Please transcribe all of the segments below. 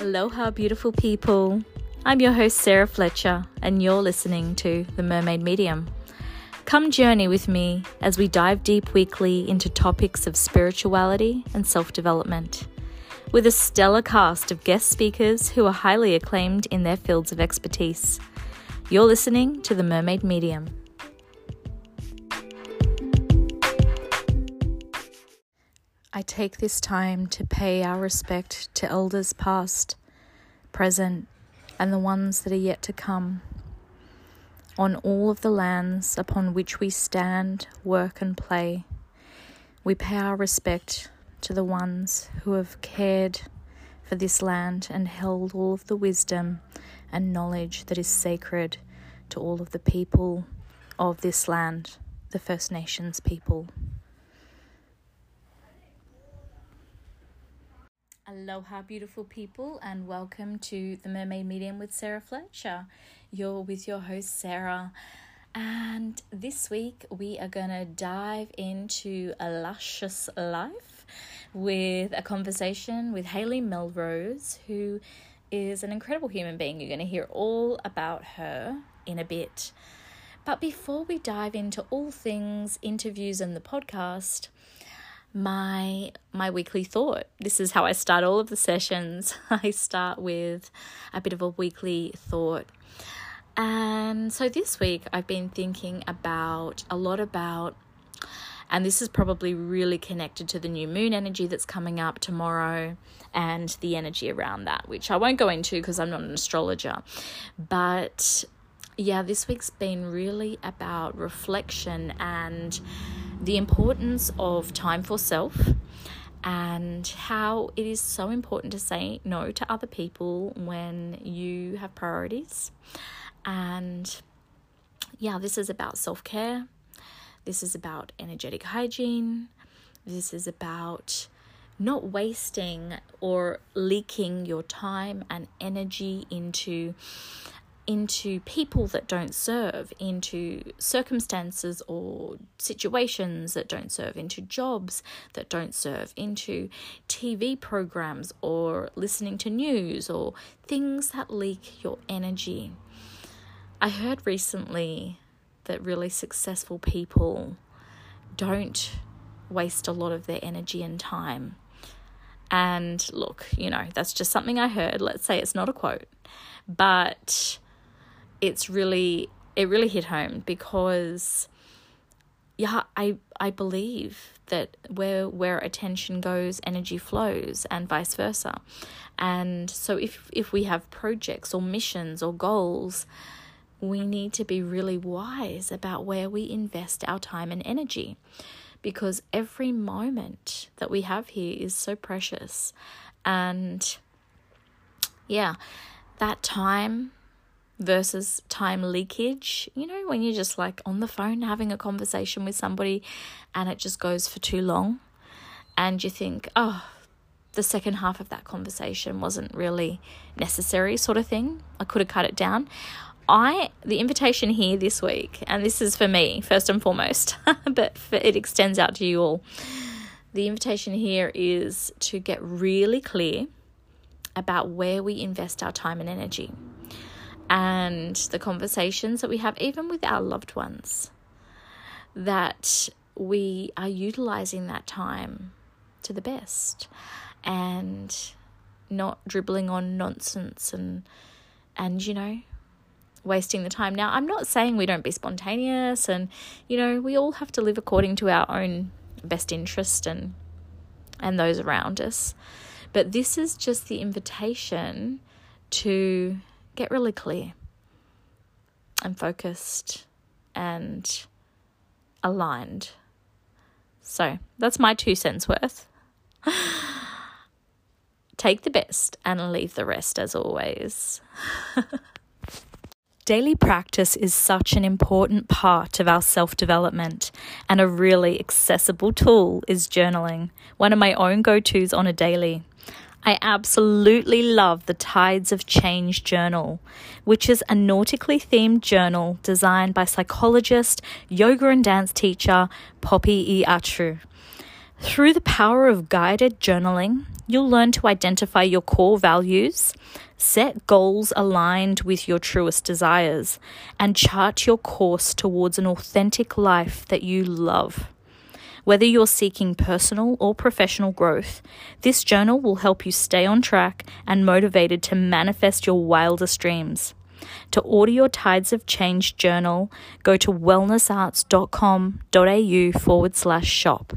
Aloha, beautiful people. I'm your host, Sarah Fletcher, and you're listening to The Mermaid Medium. Come journey with me as we dive deep weekly into topics of spirituality and self development. With a stellar cast of guest speakers who are highly acclaimed in their fields of expertise. You're listening to The Mermaid Medium. I take this time to pay our respect to elders past, present, and the ones that are yet to come. On all of the lands upon which we stand, work, and play, we pay our respect to the ones who have cared for this land and held all of the wisdom and knowledge that is sacred to all of the people of this land, the First Nations people. Aloha, beautiful people, and welcome to the Mermaid Medium with Sarah Fletcher. You're with your host, Sarah. And this week we are going to dive into a luscious life with a conversation with Hayley Melrose, who is an incredible human being. You're going to hear all about her in a bit. But before we dive into all things interviews and the podcast, my my weekly thought. This is how I start all of the sessions. I start with a bit of a weekly thought. And so this week I've been thinking about a lot about and this is probably really connected to the new moon energy that's coming up tomorrow and the energy around that, which I won't go into because I'm not an astrologer. But yeah, this week's been really about reflection and the importance of time for self and how it is so important to say no to other people when you have priorities. And yeah, this is about self care, this is about energetic hygiene, this is about not wasting or leaking your time and energy into into people that don't serve, into circumstances or situations that don't serve, into jobs that don't serve, into TV programs or listening to news or things that leak your energy. I heard recently that really successful people don't waste a lot of their energy and time. And look, you know, that's just something I heard. Let's say it's not a quote, but it's really it really hit home because yeah i i believe that where where attention goes energy flows and vice versa. And so if if we have projects or missions or goals we need to be really wise about where we invest our time and energy because every moment that we have here is so precious. And yeah that time versus time leakage. You know, when you're just like on the phone having a conversation with somebody and it just goes for too long, and you think, oh, the second half of that conversation wasn't really necessary, sort of thing. I could have cut it down. I the invitation here this week, and this is for me first and foremost, but for, it extends out to you all. The invitation here is to get really clear about where we invest our time and energy and the conversations that we have, even with our loved ones, that we are utilizing that time to the best and not dribbling on nonsense and and you know wasting the time. Now i'm not saying we don't be spontaneous and you know we all have to live according to our own best interest and and those around us. But this is just the invitation to get really clear and focused and aligned. So that's my two cents worth. Take the best and leave the rest as always. Daily practice is such an important part of our self development, and a really accessible tool is journaling, one of my own go tos on a daily. I absolutely love the Tides of Change journal, which is a nautically themed journal designed by psychologist, yoga and dance teacher Poppy E. Atru. Through the power of guided journaling, you'll learn to identify your core values, set goals aligned with your truest desires, and chart your course towards an authentic life that you love. Whether you're seeking personal or professional growth, this journal will help you stay on track and motivated to manifest your wildest dreams. To order your Tides of Change journal, go to wellnessarts.com.au forward slash shop.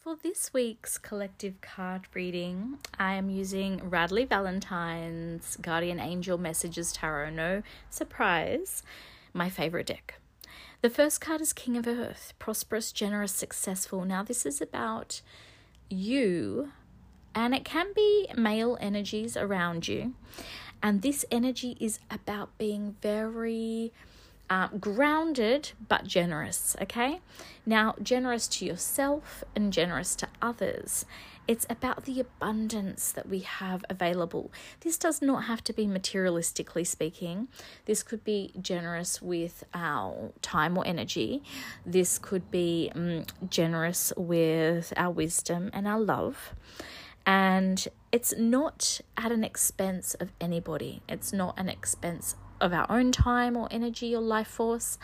For this week's collective card reading, I am using Radleigh Valentine's Guardian Angel Messages Tarot. No surprise, my favorite deck. The first card is King of Earth, prosperous, generous, successful. Now, this is about you, and it can be male energies around you. And this energy is about being very uh, grounded but generous, okay? Now, generous to yourself and generous to others. It's about the abundance that we have available. This does not have to be materialistically speaking. This could be generous with our time or energy. This could be um, generous with our wisdom and our love. And it's not at an expense of anybody, it's not an expense of our own time or energy or life force.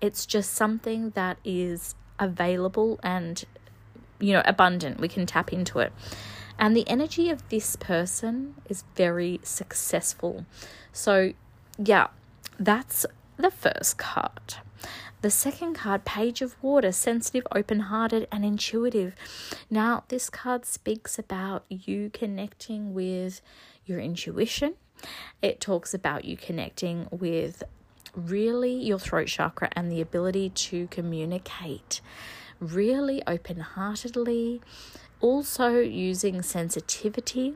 It's just something that is available and, you know, abundant. We can tap into it. And the energy of this person is very successful. So, yeah, that's the first card. The second card, Page of Water, sensitive, open hearted, and intuitive. Now, this card speaks about you connecting with your intuition. It talks about you connecting with really your throat chakra and the ability to communicate really open heartedly. Also, using sensitivity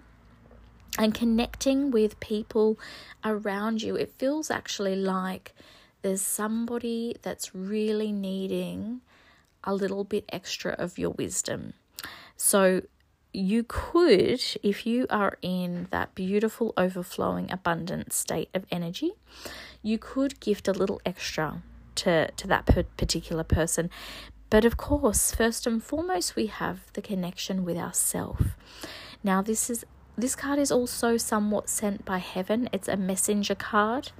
and connecting with people around you. It feels actually like there's somebody that's really needing a little bit extra of your wisdom. So, you could, if you are in that beautiful, overflowing, abundant state of energy, you could gift a little extra to, to that particular person. But of course, first and foremost, we have the connection with ourself. Now, this is this card is also somewhat sent by heaven. It's a messenger card.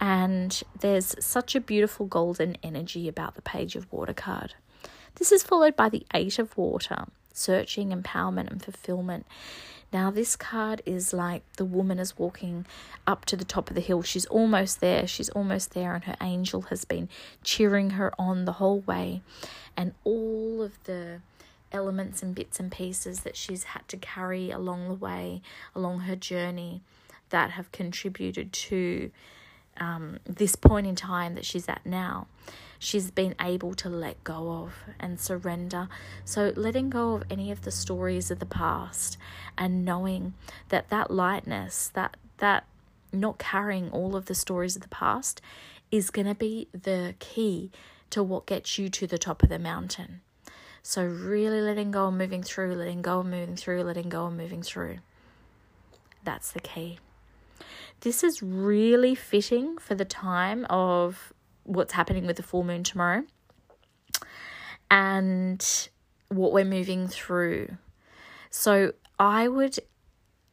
And there's such a beautiful golden energy about the Page of Water card. This is followed by the Eight of Water, searching, empowerment, and fulfillment. Now, this card is like the woman is walking up to the top of the hill. She's almost there. She's almost there, and her angel has been cheering her on the whole way. And all of the elements and bits and pieces that she's had to carry along the way, along her journey, that have contributed to um, this point in time that she's at now, she's been able to let go of and surrender. So, letting go of any of the stories of the past and knowing that that lightness, that, that not carrying all of the stories of the past, is going to be the key to what gets you to the top of the mountain. So, really letting go and moving through, letting go and moving through, letting go and moving through. That's the key. This is really fitting for the time of what's happening with the full moon tomorrow and what we're moving through. So, I would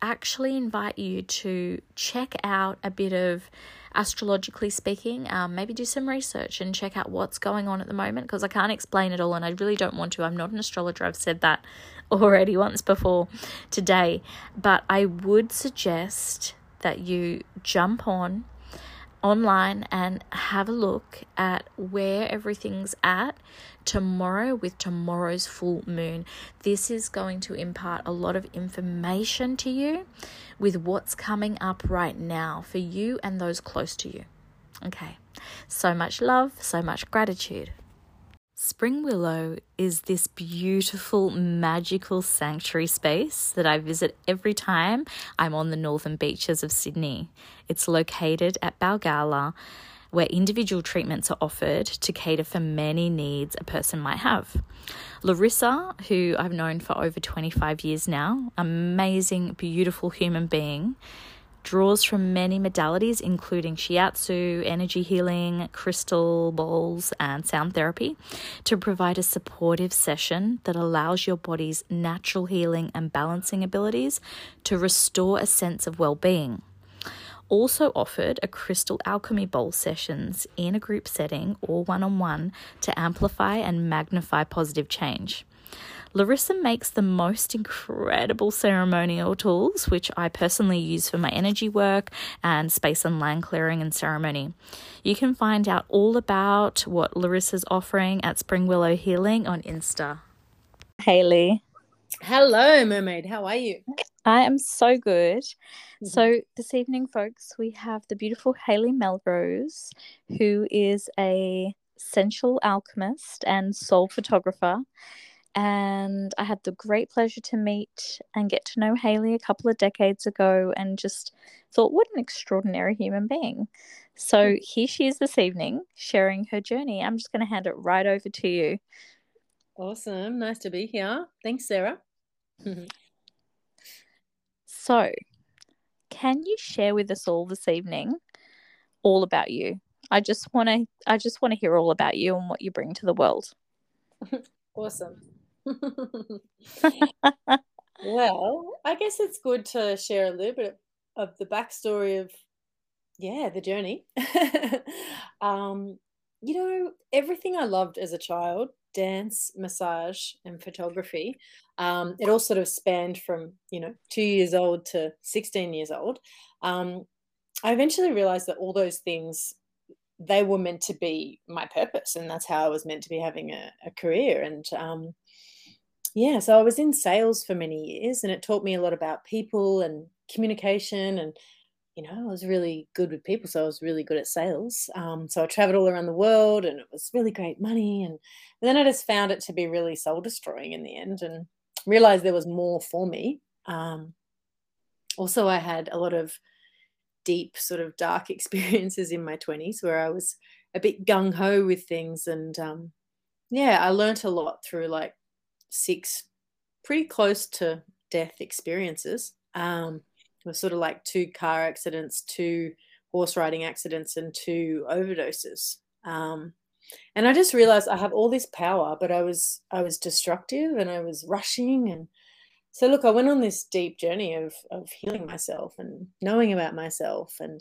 actually invite you to check out a bit of astrologically speaking, um, maybe do some research and check out what's going on at the moment because I can't explain it all and I really don't want to. I'm not an astrologer, I've said that already once before today, but I would suggest that you jump on online and have a look at where everything's at tomorrow with tomorrow's full moon. This is going to impart a lot of information to you with what's coming up right now for you and those close to you. Okay, so much love, so much gratitude. Spring Willow is this beautiful, magical sanctuary space that I visit every time I'm on the northern beaches of Sydney. It's located at Bilgola, where individual treatments are offered to cater for many needs a person might have. Larissa, who I've known for over 25 years now, amazing, beautiful human being, draws from many modalities, including shiatsu, energy healing, crystal bowls, and sound therapy, to provide a supportive session that allows your body's natural healing and balancing abilities to restore a sense of well being. Also offered are crystal alchemy bowl sessions in a group setting or one on one to amplify and magnify positive change. Larissa makes the most incredible ceremonial tools, which I personally use for my energy work and space and land clearing and ceremony. You can find out all about what Larissa's offering at Spring Willow Healing on Insta. Hayley. Hello, Mermaid. How are you? I am so good. Mm-hmm. So, this evening, folks, we have the beautiful Hayley Melrose, who is a sensual alchemist and soul photographer and I had the great pleasure to meet and get to know Hayley a couple of decades ago and just thought, what an extraordinary human being. So hmm. here she is this evening sharing her journey. I'm just going to hand it right over to you. Awesome. Nice to be here. Thanks, Sarah. so, can you share with us all this evening all about you? I just want to I just want to hear all about you and what you bring to the world. awesome. Well, I guess it's good to share a little bit of the backstory of, yeah, the journey. um, you know, everything I loved as a child dance, massage, and photography. Um, it all sort of spanned from, you know, two years old to 16 years old. Um, I eventually realized that all those things they were meant to be my purpose and that's how i was meant to be having a, a career and um, yeah, so I was in sales for many years and it taught me a lot about people and communication and you know, I was really good with people, so I was really good at sales. Um, so I traveled all around the world, and it was really great money. And, and then I just found it to be really soul destroying in the end, and realized there was more for me. Um, also, I had a lot of deep, sort of dark experiences in my twenties where I was a bit gung ho with things, and um, yeah, I learned a lot through like six pretty close to death experiences. Um, it was sort of like two car accidents, two horse riding accidents, and two overdoses. Um, and I just realized I have all this power, but I was I was destructive and I was rushing and so look, I went on this deep journey of of healing myself and knowing about myself and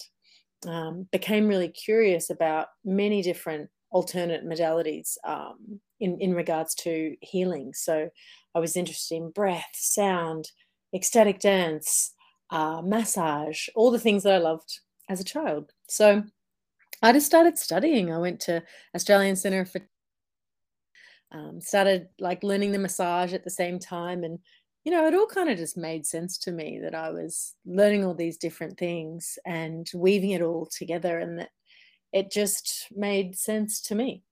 um, became really curious about many different alternate modalities um, in, in regards to healing. So I was interested in breath, sound, ecstatic dance, uh, massage, all the things that I loved as a child. So I just started studying. I went to Australian Centre for um, started like learning the massage at the same time and you know it all kind of just made sense to me that i was learning all these different things and weaving it all together and that it just made sense to me.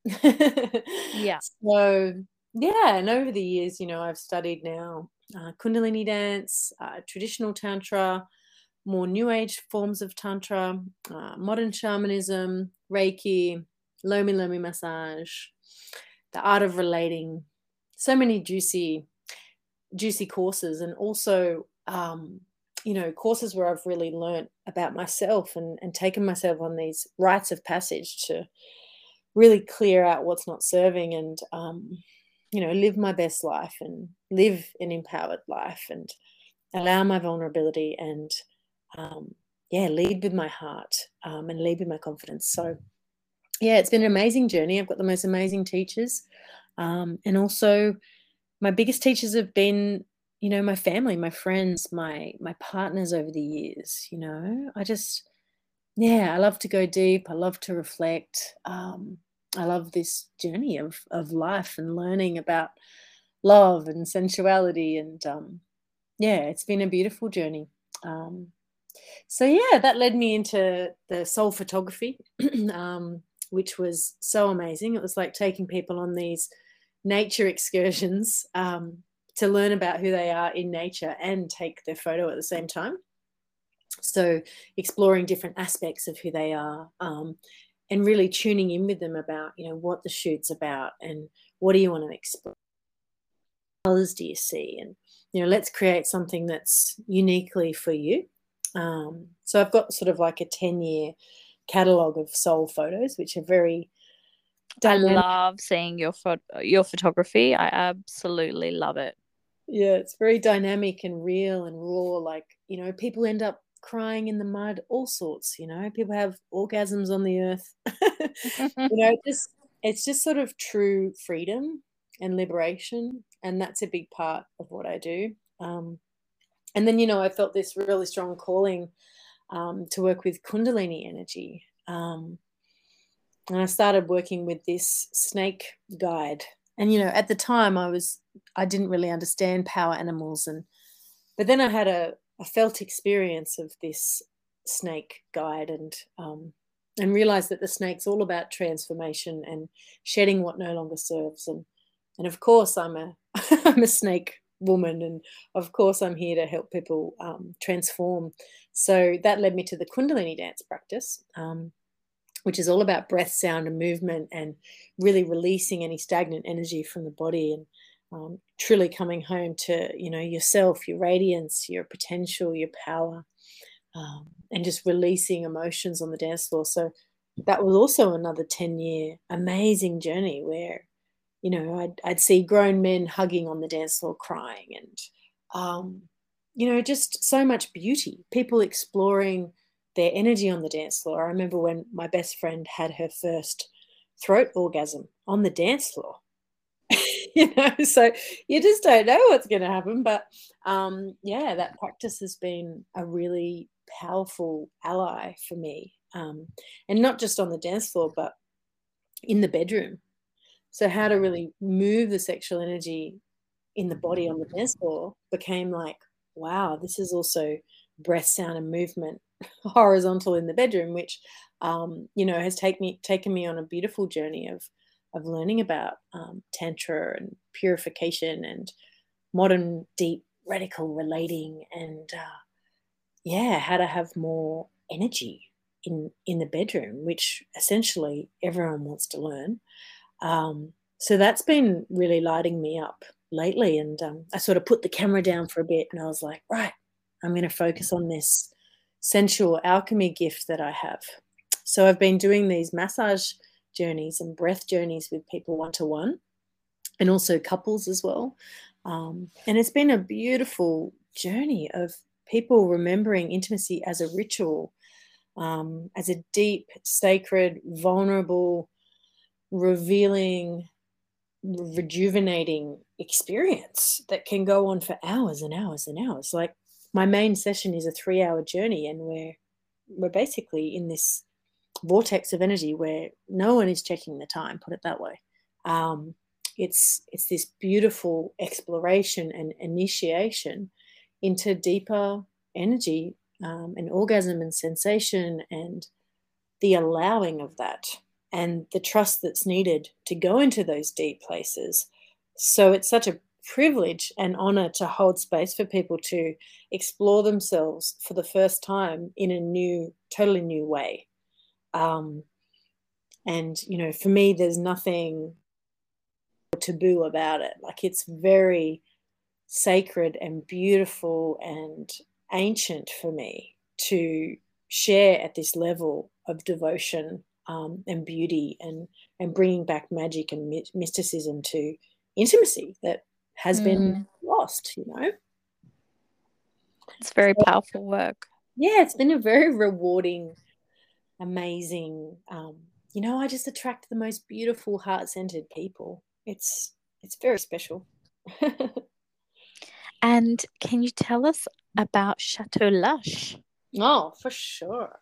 yeah. So, yeah, and over the years, you know, I've studied now uh, Kundalini dance, uh, traditional Tantra, more New Age forms of Tantra, uh, modern shamanism, Reiki, Lomi Lomi massage, the art of relating. So many juicy, juicy courses, and also um, you know courses where I've really learned about myself and and taken myself on these rites of passage to really clear out what's not serving and um, you know live my best life and live an empowered life and allow my vulnerability and um, yeah lead with my heart um, and lead with my confidence. So yeah it's been an amazing journey. I've got the most amazing teachers um, and also my biggest teachers have been you know my family my friends my my partners over the years you know i just yeah i love to go deep i love to reflect um, i love this journey of of life and learning about love and sensuality and um, yeah it's been a beautiful journey. Um, so yeah that led me into the soul photography um, which was so amazing. It was like taking people on these nature excursions um, to learn about who they are in nature and take their photo at the same time. So, exploring different aspects of who they are um, and really tuning in with them about, you know, what the shoot's about and what do you want to explore? Colors do you see? And, you know, let's create something that's uniquely for you. Um, so I've got sort of like a 10 year catalogue of soul photos, which are very dynamic. I love seeing your pho- your photography. I absolutely love it. Yeah, it's very dynamic and real and raw. Like, you know, people end up crying in the mud, all sorts, you know, people have orgasms on the earth. you know, just it's just sort of true freedom and liberation. And that's a big part of what I do. Um, and then, you know, I felt this really strong calling um, to work with Kundalini energy. Um, and I started working with this snake guide. And you know, at the time, I was I didn't really understand power animals, and but then I had a, a felt experience of this snake guide, and um, and realized that the snake's all about transformation and shedding what no longer serves, and and of course, I'm a I'm a snake woman, and of course, I'm here to help people um, transform. So that led me to the Kundalini dance practice. Um, which is all about breath, sound, and movement, and really releasing any stagnant energy from the body and um, truly coming home to you know yourself, your radiance, your potential, your power, um, and just releasing emotions on the dance floor. So that was also another ten year amazing journey where you know I'd, I'd see grown men hugging on the dance floor, crying, and um, you know just so much beauty. People exploring their energy on the dance floor. I remember when my best friend had her first throat orgasm on the dance floor. you know, so you just don't know what's going to happen. But um, yeah, that practice has been a really powerful ally for me. Um, and not just on the dance floor, but in the bedroom. So, how to really move the sexual energy in the body on the dance floor became like, wow, this is also breath, sound, and movement horizontal in the bedroom, which um, you know has taken me taken me on a beautiful journey of of learning about um, tantra and purification and modern deep radical relating and uh, yeah how to have more energy in in the bedroom which essentially everyone wants to learn um, so that's been really lighting me up lately and um, i sort of put the camera down for a bit and i was like right i'm going to focus on this sensual alchemy gift that I have. So I've been doing these massage journeys and breath journeys with people one to one and also couples as well. Um, and it's been a beautiful journey of people remembering intimacy as a ritual, um, as a deep, sacred, vulnerable, revealing, rejuvenating experience that can go on for hours and hours and hours. Like my main session is a three hour journey and we're we're basically in this vortex of energy where no one is checking the time put it that way um, it's it's this beautiful exploration and initiation into deeper energy um, and orgasm and sensation and the allowing of that and the trust that's needed to go into those deep places so it's such a privilege and honor to hold space for people to explore themselves for the first time in a new, totally new way. Um, and, you know, for me, there's nothing taboo about it. Like it's very sacred and beautiful and ancient for me to share at this level of devotion um, and beauty and and bringing back magic and mysticism to intimacy that has mm. been lost, you know. It's very so, powerful work. Yeah, it's been a very rewarding, amazing. Um, you know, I just attract the most beautiful, heart-centered people. It's it's very special. and can you tell us about Chateau Lush? Oh, for sure.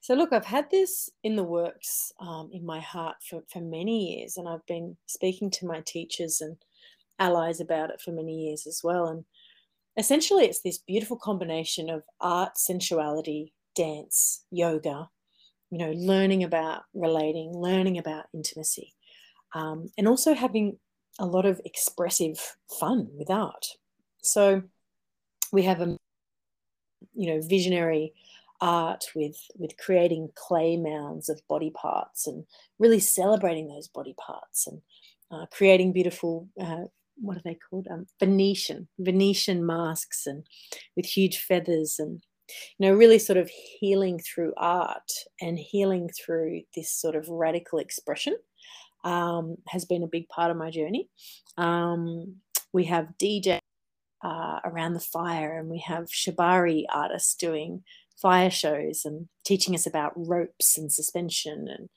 So, look, I've had this in the works um, in my heart for, for many years, and I've been speaking to my teachers and allies about it for many years as well. And essentially, it's this beautiful combination of art, sensuality, dance, yoga, you know, learning about relating, learning about intimacy, um, and also having a lot of expressive fun with art. So we have a, you know, visionary art with with creating clay mounds of body parts and really celebrating those body parts and uh, creating beautiful uh, what are they called? Um, Venetian Venetian masks and with huge feathers and you know, really sort of healing through art and healing through this sort of radical expression um, has been a big part of my journey. Um, we have DJ uh, around the fire, and we have shibari artists doing fire shows and teaching us about ropes and suspension. And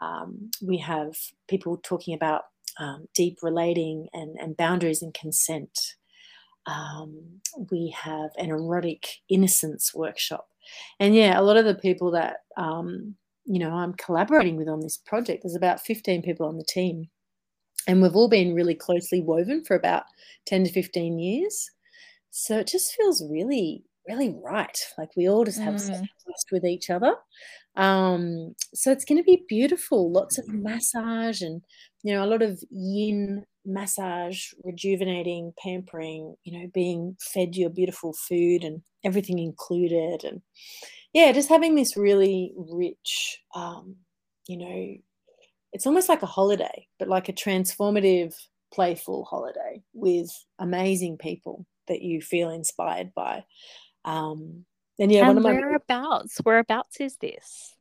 um, we have people talking about um, deep relating and, and boundaries and consent. Um, we have an erotic innocence workshop. And yeah, a lot of the people that, um, you know, I'm collaborating with on this project, there's about 15 people on the team. And we've all been really closely woven for about 10 to 15 years. So it just feels really, really right. Like we all just have mm. trust with each other. Um, so it's going to be beautiful. Lots of massage and, you know, a lot of yin massage, rejuvenating, pampering, you know, being fed your beautiful food and everything included. And yeah, just having this really rich, um, you know, it's almost like a holiday, but like a transformative, playful holiday with amazing people that you feel inspired by. Um, and yeah, and one of my whereabouts, whereabouts is this?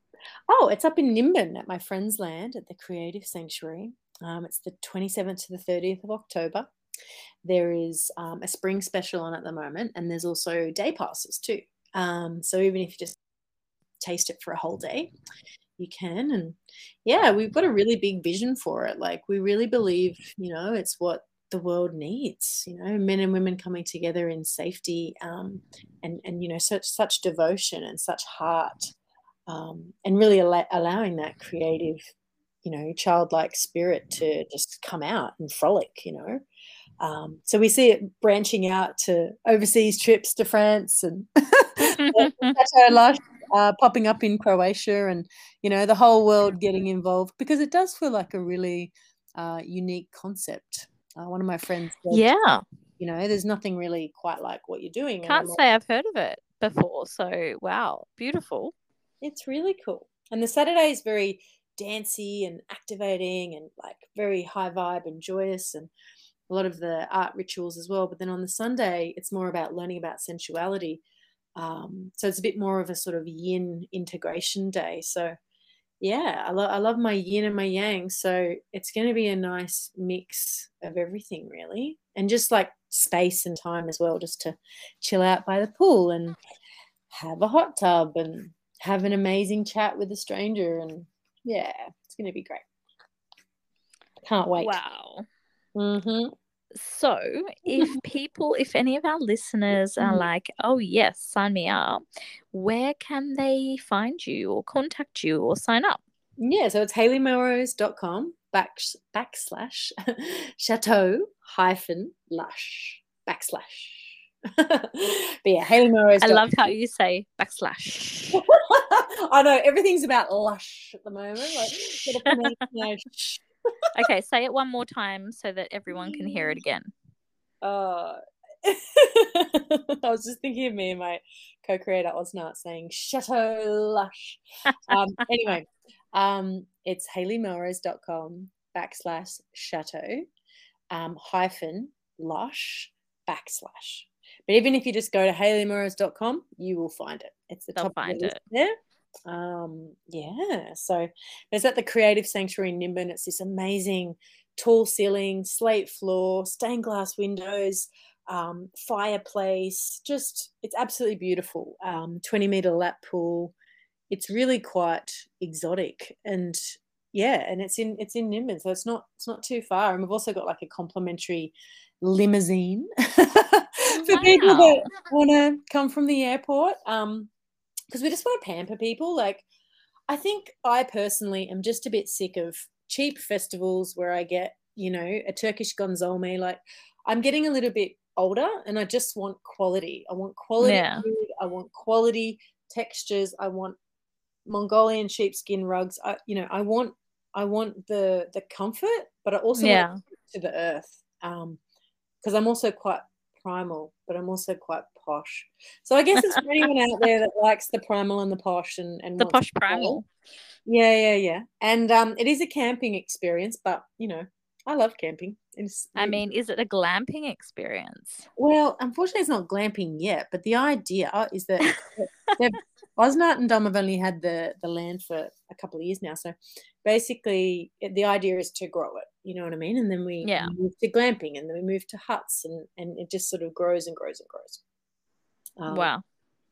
Oh, it's up in Nimbin at my friend's land at the Creative Sanctuary. Um, it's the 27th to the 30th of October. There is um, a spring special on at the moment, and there's also day passes too. Um, so even if you just taste it for a whole day, you can. And yeah, we've got a really big vision for it. Like we really believe, you know, it's what the world needs. You know, men and women coming together in safety, um, and and you know, such such devotion and such heart, um, and really al- allowing that creative you know childlike spirit to just come out and frolic you know? Um, so we see it branching out to overseas trips to france and uh, popping up in croatia and you know the whole world getting involved because it does feel like a really uh, unique concept. Uh, one of my friends said, yeah. you know there's nothing really quite like what you're doing can't say i've heard of it before so wow beautiful. It's really cool. And the saturday is very dancey and activating and like very high vibe and joyous and a lot of the art rituals as well. But then on the Sunday, it's more about learning about sensuality. Um, so it's a bit more of a sort of yin integration day. So yeah, I, lo- I love my yin and my yang. So it's going to be a nice mix of everything, really. And just like space and time as well, just to chill out by the pool and have a hot tub and have an amazing chat with a stranger and yeah, it's going to be great. Can't wait. Wow. Mm-hmm. So, if people, if any of our listeners are mm-hmm. like, oh, yes, sign me up, where can they find you or contact you or sign up? Yeah, so it's hayleymelrose.com back, backslash chateau hyphen lush backslash but yeah, Hayley Melrose. I love how you say backslash. I know everything's about lush at the moment. Like, okay, say it one more time so that everyone can hear it again. Uh, I was just thinking of me and my co-creator Osnart saying "Chateau Lush." Um, anyway, um, it's hayleymelrose.com backslash chateau um, hyphen lush backslash. But even if you just go to hayleymelrose.com, you will find it. It's the They'll top find it there. Um, yeah. So it's at the Creative Sanctuary in Nimbin. It's this amazing tall ceiling, slate floor, stained glass windows, um, fireplace. Just it's absolutely beautiful. Um, 20 meter lap pool. It's really quite exotic and yeah, and it's in it's in Nimbin, so it's not it's not too far. And we've also got like a complimentary limousine for wow. people that want to come from the airport. Um, because we just want to pamper people. Like, I think I personally am just a bit sick of cheap festivals where I get, you know, a Turkish gözleme. Like, I'm getting a little bit older and I just want quality. I want quality yeah. food. I want quality textures. I want Mongolian sheepskin rugs. I, you know, I want, I want the the comfort, but I also yeah. want to the earth. Um, because I'm also quite primal, but I'm also quite posh. So I guess it's for anyone out there that likes the primal and the posh and, and the posh primal. Yeah, yeah, yeah. And um, it is a camping experience, but you know, I love camping. It's, I mean, is it a glamping experience? well, unfortunately, it's not glamping yet. But the idea is that Osnart and Dom have only had the the land for a couple of years now. So basically, it- the idea is to grow it. You know what I mean? And then we Yeah. move to glamping, and then we move to huts, and and it just sort of grows and grows and grows. Um, wow.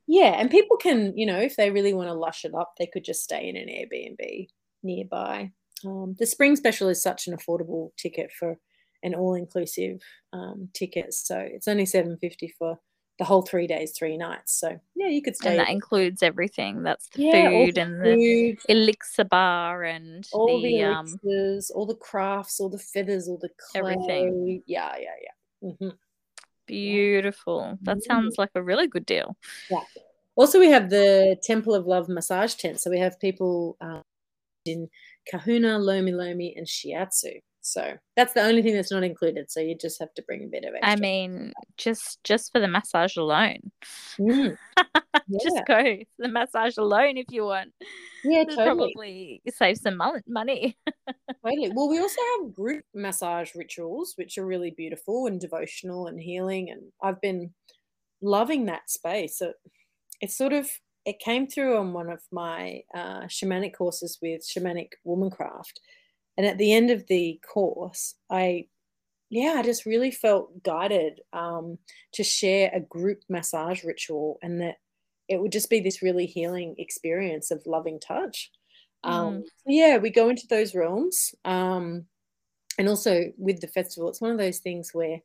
Yeah, and people can, you know, if they really want to lush it up, they could just stay in an Airbnb nearby. Um, the spring special is such an affordable ticket for an all-inclusive um, ticket, so it's only seven fifty for the whole three days, three nights. So yeah, you could stay. And that includes everything. That's the yeah, food the and the elixir bar and all the, the um elixirs, all the crafts, all the feathers, all the clay. Everything. Yeah, yeah, yeah. hmm beautiful. That Mm. sounds like a really good deal. Yeah. Also, we have the Temple of Love massage tent. So we have people um, in Kahuna, Lomi Lomi, and Shiatsu. So that's the only thing that's not included. So you just have to bring a bit of extra. I mean, just just for the massage alone. Mm. Just go for the massage alone if you want. yeah, totally, probably save some money. totally. Well, we also have group massage rituals, which are really beautiful and devotional and healing. And I've been loving that space. So it's sort of it came through on one of my uh, shamanic courses with shamanic womancraft and at the end of the course i yeah i just really felt guided um, to share a group massage ritual and that it would just be this really healing experience of loving touch. Um, so yeah we go into those realms um, and also with the festival it's one of those things where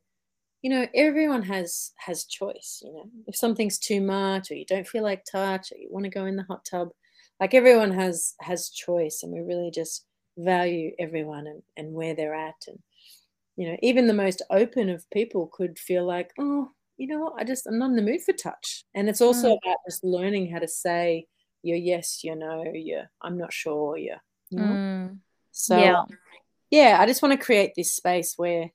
you know everyone has has choice you know. If something's too much or you don't feel like touch or you want to go in the hot tub like everyone has has choice and we really just value everyone and, and where they're at and you know even the most open of people could feel like oh you know what i just i'm not in the mood for touch and it's also Mm. about just learning how to say your yes your no your i'm not sure your you know Mm, so yeah. yeah, I just want to create this space where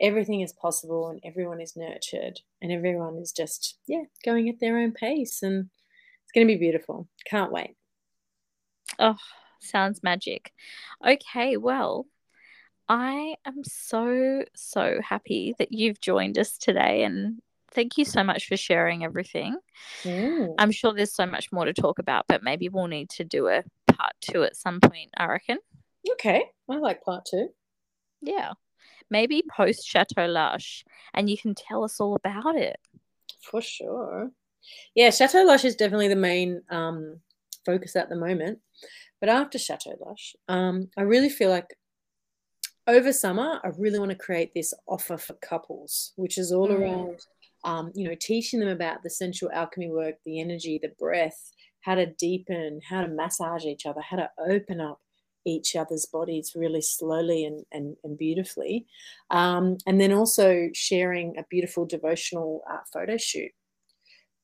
everything is possible and everyone is nurtured and everyone is just yeah going at their own pace and it's going to be beautiful. Can't wait. Oh, sounds magic. Okay, well, I am so, so happy that you've joined us today and thank you so much for sharing everything. Mm. I'm sure there's so much more to talk about, but maybe we'll need to do a part two at some point, I reckon. Okay, I like part two. Yeah. Maybe post Chateau Lush and you can tell us all about it. For sure. Yeah, Chateau Lush is definitely the main um, focus at the moment. But after Chateau Lush, um, I really feel like over summer, I really want to create this offer for couples, which is all Mm. around, um, you know, teaching them about the sensual alchemy work, the energy, the breath, how to deepen, how to massage each other, how to open up each other's bodies really slowly and, and, and beautifully. Um, and then also sharing a beautiful devotional uh, photo shoot.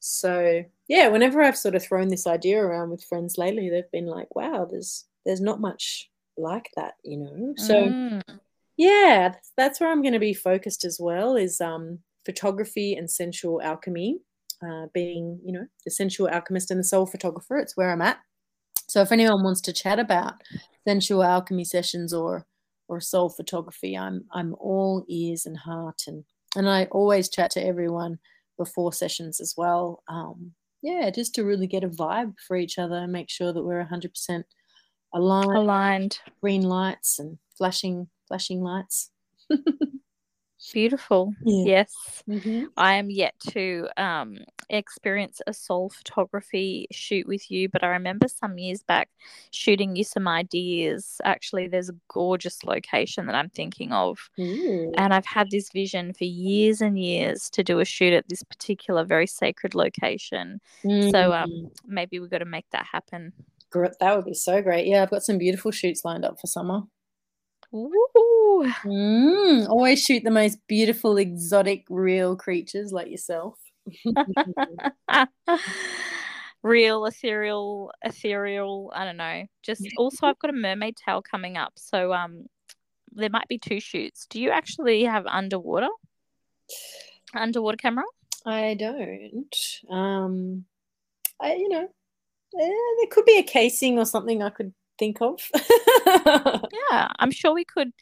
So yeah, whenever I've sort of thrown this idea around with friends lately, they've been like, "Wow, there's there's not much like that," you know. So Mm. yeah, that's, that's where I'm going to be focused as well is um, photography and sensual alchemy. Uh, being, you know, the sensual alchemist and the soul photographer, it's where I'm at. So if anyone wants to chat about sensual alchemy sessions or or soul photography, I'm I'm all ears and heart, and and I always chat to everyone before sessions as well. Um, yeah, just to really get a vibe for each other and make sure that we're 100% aligned, Aligned. green lights and flashing flashing lights. Beautiful. Yeah. Yes. Mhm. I am yet to um, experience a soul photography shoot with you, but I remember some years back shooting you some ideas. Actually, there's a gorgeous location that I'm thinking of, Ooh. and I've had this vision for years and years to do a shoot at this particular very sacred location. So um, Mm. maybe we've got to make that happen. That would be so great. Yeah, I've got some beautiful shoots lined up for summer. Woo! Mm, always shoot the most beautiful, exotic, real creatures like yourself. Real, ethereal, ethereal. I don't know. Just also, I've got a mermaid tail coming up, so um, there might be two shoots. Do you actually have underwater, underwater camera? I don't. Um, I you know, eh, there could be a casing or something I could think of. yeah, I'm sure we could.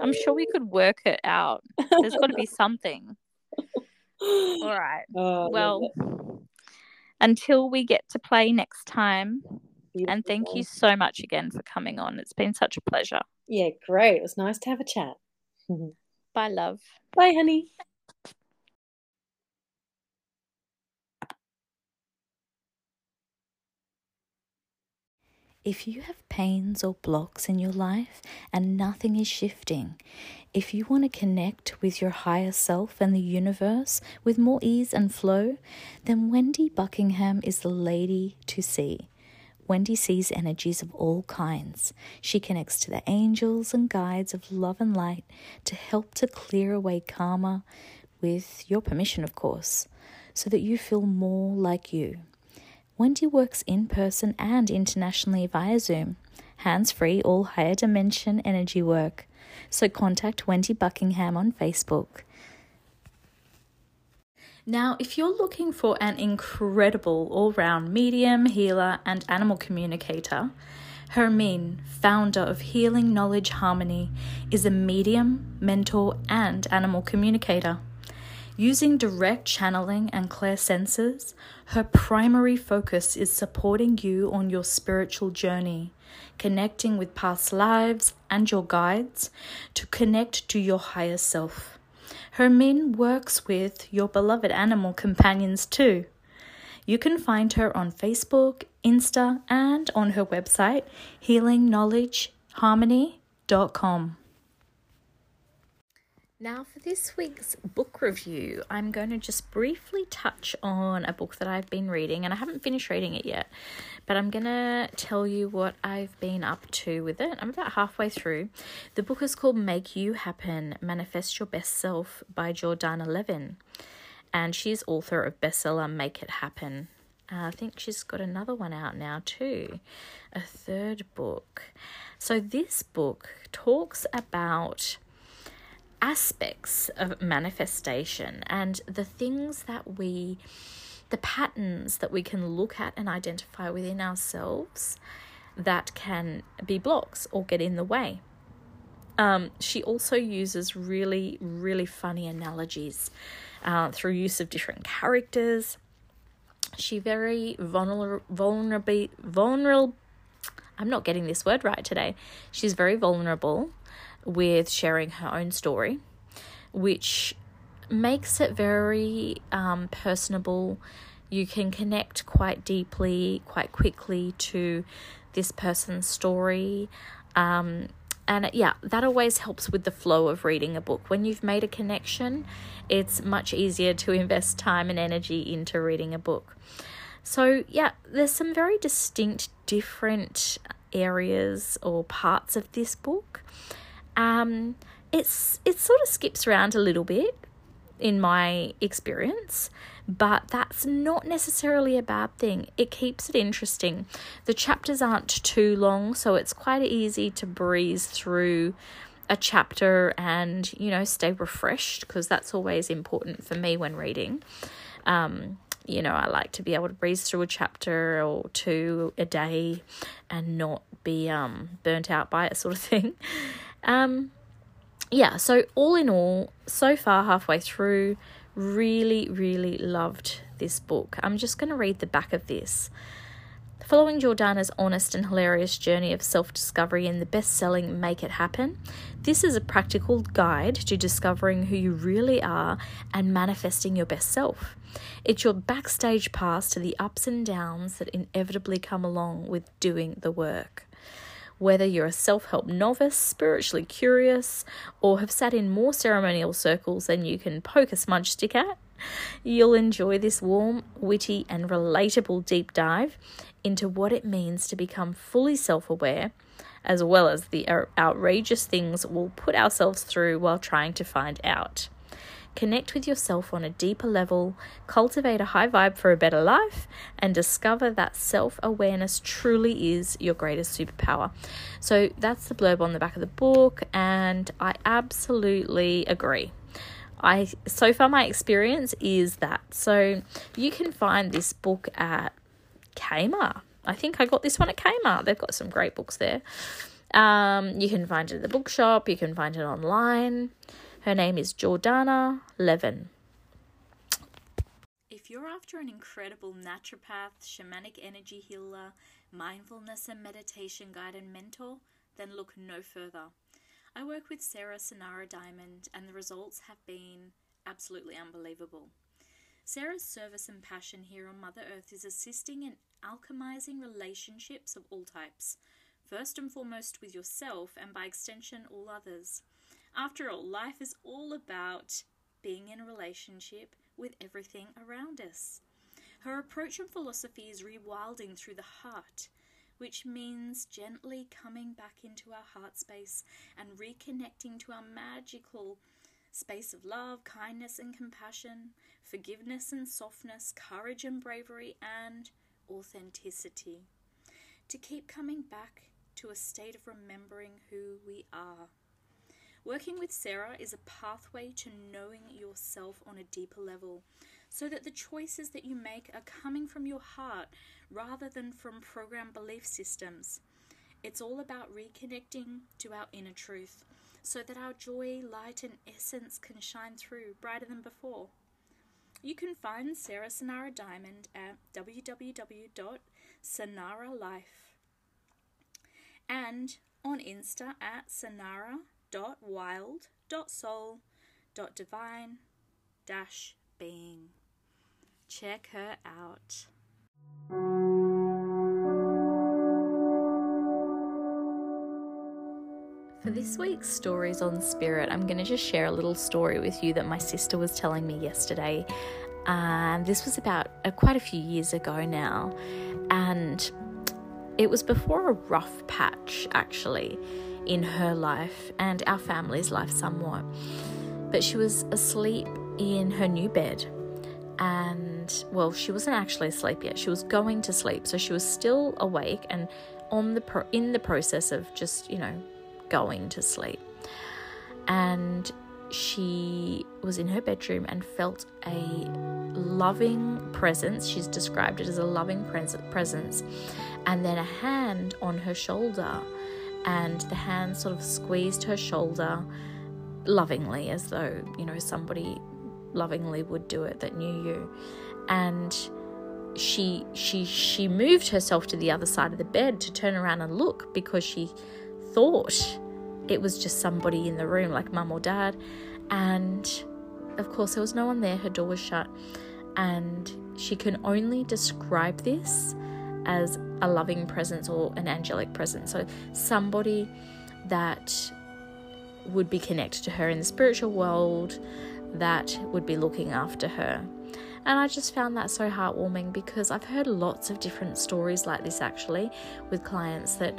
I'm sure we could work it out. There's got to be something. All right. Oh, well, until we get to play next time, Beautiful. and thank you so much again for coming on. It's been such a pleasure. Yeah, great. It was nice to have a chat. Bye, love. Bye, honey. If you have pains or blocks in your life and nothing is shifting, if you want to connect with your higher self and the universe with more ease and flow, then Wendy Buckingham is the lady to see. Wendy sees energies of all kinds. She connects to the angels and guides of love and light to help to clear away karma, with your permission, of course, so that you feel more like you. Wendy works in person and internationally via Zoom, hands free, all higher dimension energy work. So contact Wendy Buckingham on Facebook. Now, if you're looking for an incredible all round medium, healer, and animal communicator, Hermine, founder of Healing Knowledge Harmony, is a medium, mentor, and animal communicator. Using direct channeling and clairsenses, her primary focus is supporting you on your spiritual journey, connecting with past lives and your guides to connect to your higher self. Hermine works with your beloved animal companions too. You can find her on Facebook, Insta, and on her website, healingknowledgeharmony.com. Now, for this week's book review, I'm going to just briefly touch on a book that I've been reading, and I haven't finished reading it yet, but I'm going to tell you what I've been up to with it. I'm about halfway through. The book is called Make You Happen Manifest Your Best Self by Jordana Levin, and she's author of bestseller Make It Happen. Uh, I think she's got another one out now too, a third book. So, this book talks about aspects of manifestation and the things that we, the patterns that we can look at and identify within ourselves that can be blocks or get in the way. Um, she also uses really, really funny analogies uh, through use of different characters. She very vulnerable, vulnerable, vulnerable. I'm not getting this word right today. She's very vulnerable with sharing her own story, which makes it very um, personable. You can connect quite deeply, quite quickly to this person's story. Um, and yeah, that always helps with the flow of reading a book. When you've made a connection, it's much easier to invest time and energy into reading a book. So, yeah, there's some very distinct, different areas or parts of this book. Um, it's it sort of skips around a little bit in my experience, but that's not necessarily a bad thing. It keeps it interesting. The chapters aren't too long, so it's quite easy to breeze through a chapter and you know stay refreshed because that's always important for me when reading. Um, you know, I like to be able to breeze through a chapter or two a day and not be um, burnt out by it, sort of thing. Um, yeah, so all in all, so far halfway through, really, really loved this book. I'm just going to read the back of this. Following Jordana's honest and hilarious journey of self discovery in the best selling Make It Happen, this is a practical guide to discovering who you really are and manifesting your best self. It's your backstage pass to the ups and downs that inevitably come along with doing the work. Whether you're a self help novice, spiritually curious, or have sat in more ceremonial circles than you can poke a smudge stick at, you'll enjoy this warm, witty, and relatable deep dive into what it means to become fully self aware, as well as the outrageous things we'll put ourselves through while trying to find out connect with yourself on a deeper level, cultivate a high vibe for a better life, and discover that self awareness truly is your greatest superpower. So that's the blurb on the back of the book, and I absolutely agree. I so far my experience is that so you can find this book at Kmart I think I got this one at Kmart. They've got some great books there. Um, you can find it at the bookshop, you can find it online. Her name is Jordana Levin. If you're after an incredible naturopath, shamanic energy healer, mindfulness and meditation guide and mentor, then look no further. I work with Sarah Sonara Diamond, and the results have been absolutely unbelievable. Sarah's service and passion here on Mother Earth is assisting in alchemizing relationships of all types, first and foremost with yourself, and by extension, all others. After all, life is all about being in a relationship with everything around us. Her approach and philosophy is rewilding through the heart, which means gently coming back into our heart space and reconnecting to our magical space of love, kindness, and compassion, forgiveness and softness, courage and bravery, and authenticity. To keep coming back to a state of remembering who we are. Working with Sarah is a pathway to knowing yourself on a deeper level so that the choices that you make are coming from your heart rather than from program belief systems. It's all about reconnecting to our inner truth so that our joy, light, and essence can shine through brighter than before. You can find Sarah Sonara Diamond at www.sonaralife and on Insta at sonara.wild.soul.divine-being. Check her out. For this week's Stories on Spirit, I'm going to just share a little story with you that my sister was telling me yesterday. Um, this was about uh, quite a few years ago now, and it was before a rough patch actually in her life and our family's life somewhat. But she was asleep in her new bed, and well, she wasn't actually asleep yet. She was going to sleep, so she was still awake and on the pro- in the process of just you know going to sleep. And she was in her bedroom and felt a loving presence. She's described it as a loving pres- presence, and then a hand on her shoulder, and the hand sort of squeezed her shoulder lovingly, as though you know somebody lovingly would do it that knew you, and she she she moved herself to the other side of the bed to turn around and look because she thought it was just somebody in the room, like mum or dad. And of course, there was no one there, her door was shut. And she can only describe this as a loving presence or an angelic presence. So, somebody that would be connected to her in the spiritual world, that would be looking after her. And I just found that so heartwarming because I've heard lots of different stories like this actually with clients that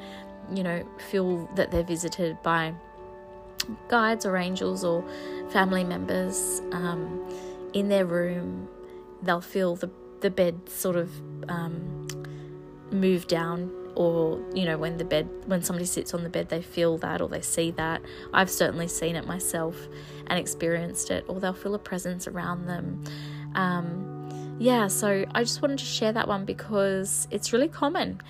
you know, feel that they're visited by guides or angels or family members um, in their room. They'll feel the, the bed sort of um, move down, or you know, when the bed when somebody sits on the bed, they feel that or they see that. I've certainly seen it myself and experienced it, or they'll feel a presence around them. Um, yeah, so I just wanted to share that one because it's really common.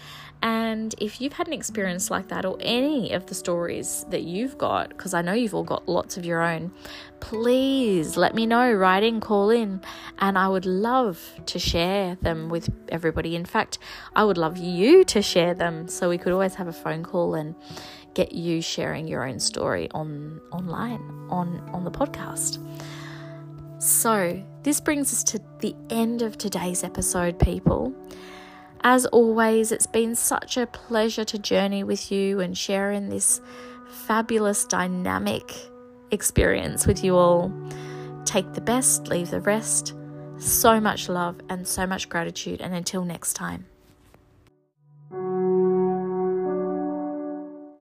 And if you've had an experience like that, or any of the stories that you've got, because I know you've all got lots of your own, please let me know, write in, call in, and I would love to share them with everybody. In fact, I would love you to share them so we could always have a phone call and get you sharing your own story on online on on the podcast. So, this brings us to the end of today's episode, people. As always, it's been such a pleasure to journey with you and sharing this fabulous, dynamic experience with you all. Take the best, leave the rest. So much love and so much gratitude, and until next time.